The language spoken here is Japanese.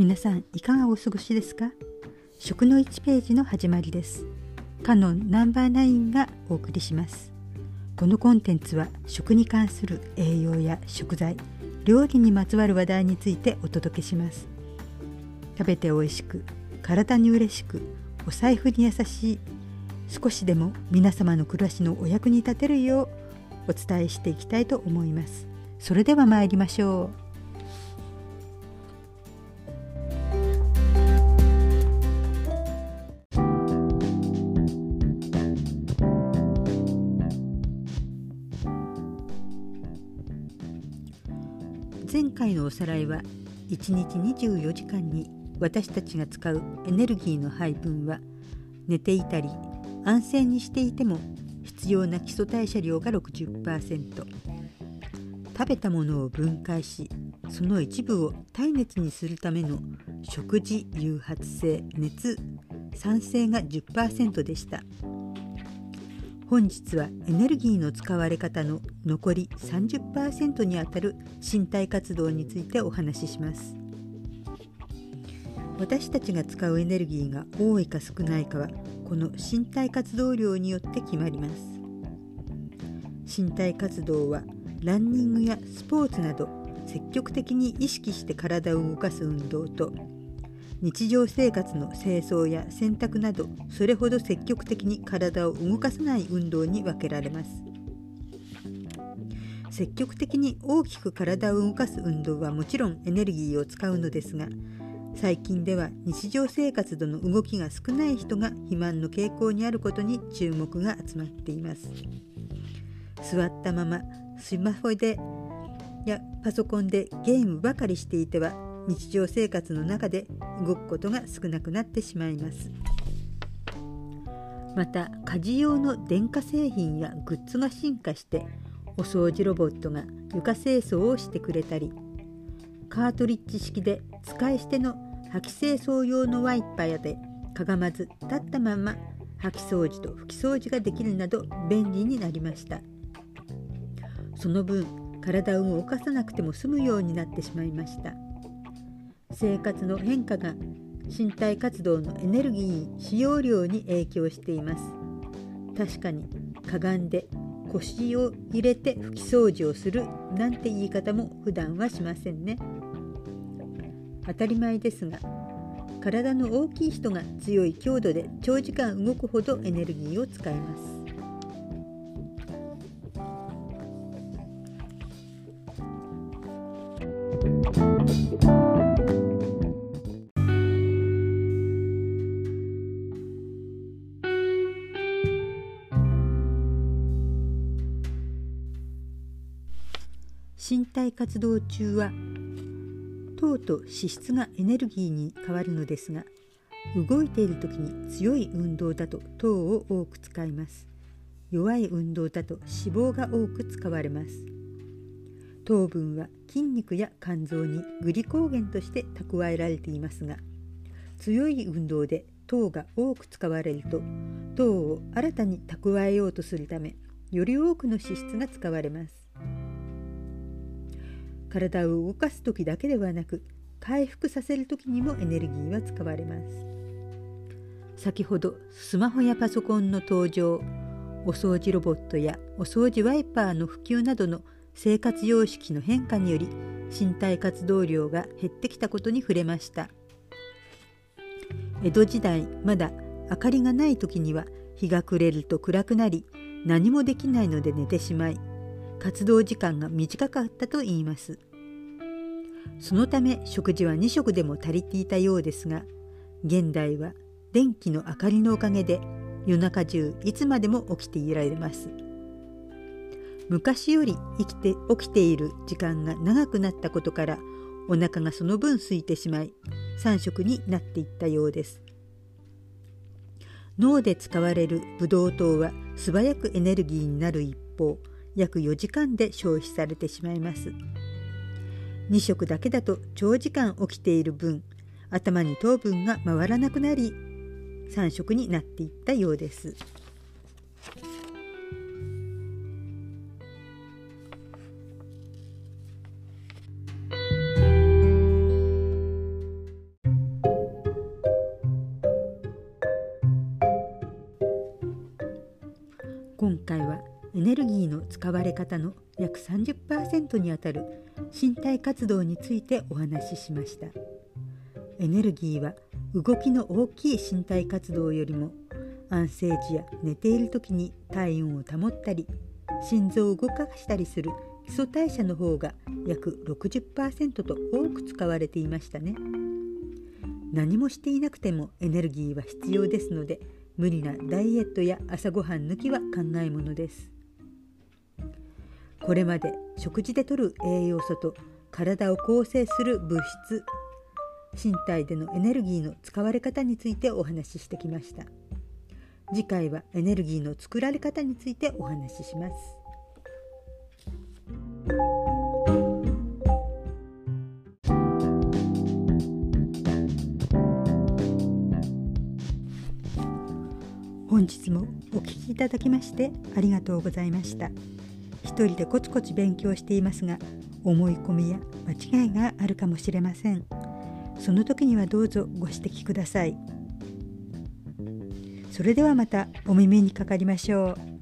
皆さんいかがお過ごしですか？食の1ページの始まりです。カノンナンバーナインがお送りします。このコンテンツは食に関する栄養や食材料理にまつわる話題についてお届けします。食べて美味しく体に嬉しくお財布に優しい少しでも皆様の暮らしのお役に立てるようお伝えしていきたいと思います。それでは参りましょう。前回のおさらいは1日24時間に私たちが使うエネルギーの配分は寝ていたり安静にしていても必要な基礎代謝量が60%食べたものを分解しその一部を耐熱にするための食事誘発性熱酸性が10%でした。本日はエネルギーの使われ方の残り30%にあたる身体活動についてお話しします。私たちが使うエネルギーが多いか少ないかはこの身体活動量によって決まります。身体活動はランニングやスポーツなど積極的に意識して体を動かす運動と日常生活の清掃や洗濯などそれほど積極的に体を動かさない運動に分けられます。積極的に大きく体を動かす運動はもちろんエネルギーを使うのですが最近では日常生活での動きが少ない人が肥満の傾向にあることに注目が集まっています。座ったままスマホでやパソコンでゲームばかりしていては日常生活の中で動くことが少なくなってしまいます。また家事用の電化製品やグッズが進化してお掃除ロボットが床清掃をしてくれたりカートリッジ式で使い捨ての掃き清掃用のワイパーでかがまず立ったまま掃き掃除と拭き掃除ができるなど便利になりました。その分体を動かさなくても済むようになってしまいました。生活の変化が身体活動のエネルギー使用量に影響しています。確かにかがんで腰を入れて拭き掃除をするなんて言い方も普段はしませんね。当たり前ですが体の大きい人が強い強度で長時間動くほどエネルギーを使います。身体活動中は糖と脂質がエネルギーに変わるのですが動いている時に強い運動だと糖を多く使います。弱い運動だと脂肪が多く使われます。糖分は筋肉や肝臓にグリコーゲンとして蓄えられていますが強い運動で糖が多く使われると糖を新たに蓄えようとするためより多くの脂質が使われます。体を動かす時だけではなく回復させる時にもエネルギーは使われます。先ほどスマホやパソコンの登場お掃除ロボットやお掃除ワイパーの普及などの生活様式の変化により身体活動量が減ってきたことに触れました。江戸時代まだ明かりがない時には日が暮れると暗くなり何もできないので寝てしまい活動時間が短かったといいます。そのため食事は2食でも足りていたようですが現代は電気の明かりのおかげで夜中中いつまでも起きていられます。昔より生きて起きている時間が長くなったことからお腹がその分空いてしまい3食になっていったようです。脳で使われるブドウ糖は素早くエネルギーになる一方約4時間で消費されてしまいます。2食だけだと長時間起きている分頭に糖分が回らなくなり3食になっていったようです。今回はエネルギーの使われ方の約30%にあたる身体活動についてお話ししました。エネルギーは動きの大きい身体活動よりも安静時や寝ている時に体温を保ったり心臓を動かしたりする基礎代謝の方が約60%と多く使われていましたね。何もしていなくてもエネルギーは必要ですので無理なダイエットや朝ごはん抜きは考えものです。これまで食事で摂る栄養素と体を構成する物質身体でのエネルギーの使われ方についてお話ししてきました。次回はエネルギーの作られ方についてお話しします。本日もお聞きいただきましてありがとうございました。一人でコツコツ勉強していますが思い込みや間違いがあるかもしれません。その時にはどうぞご指摘ください。それではまたお耳にかかりましょう。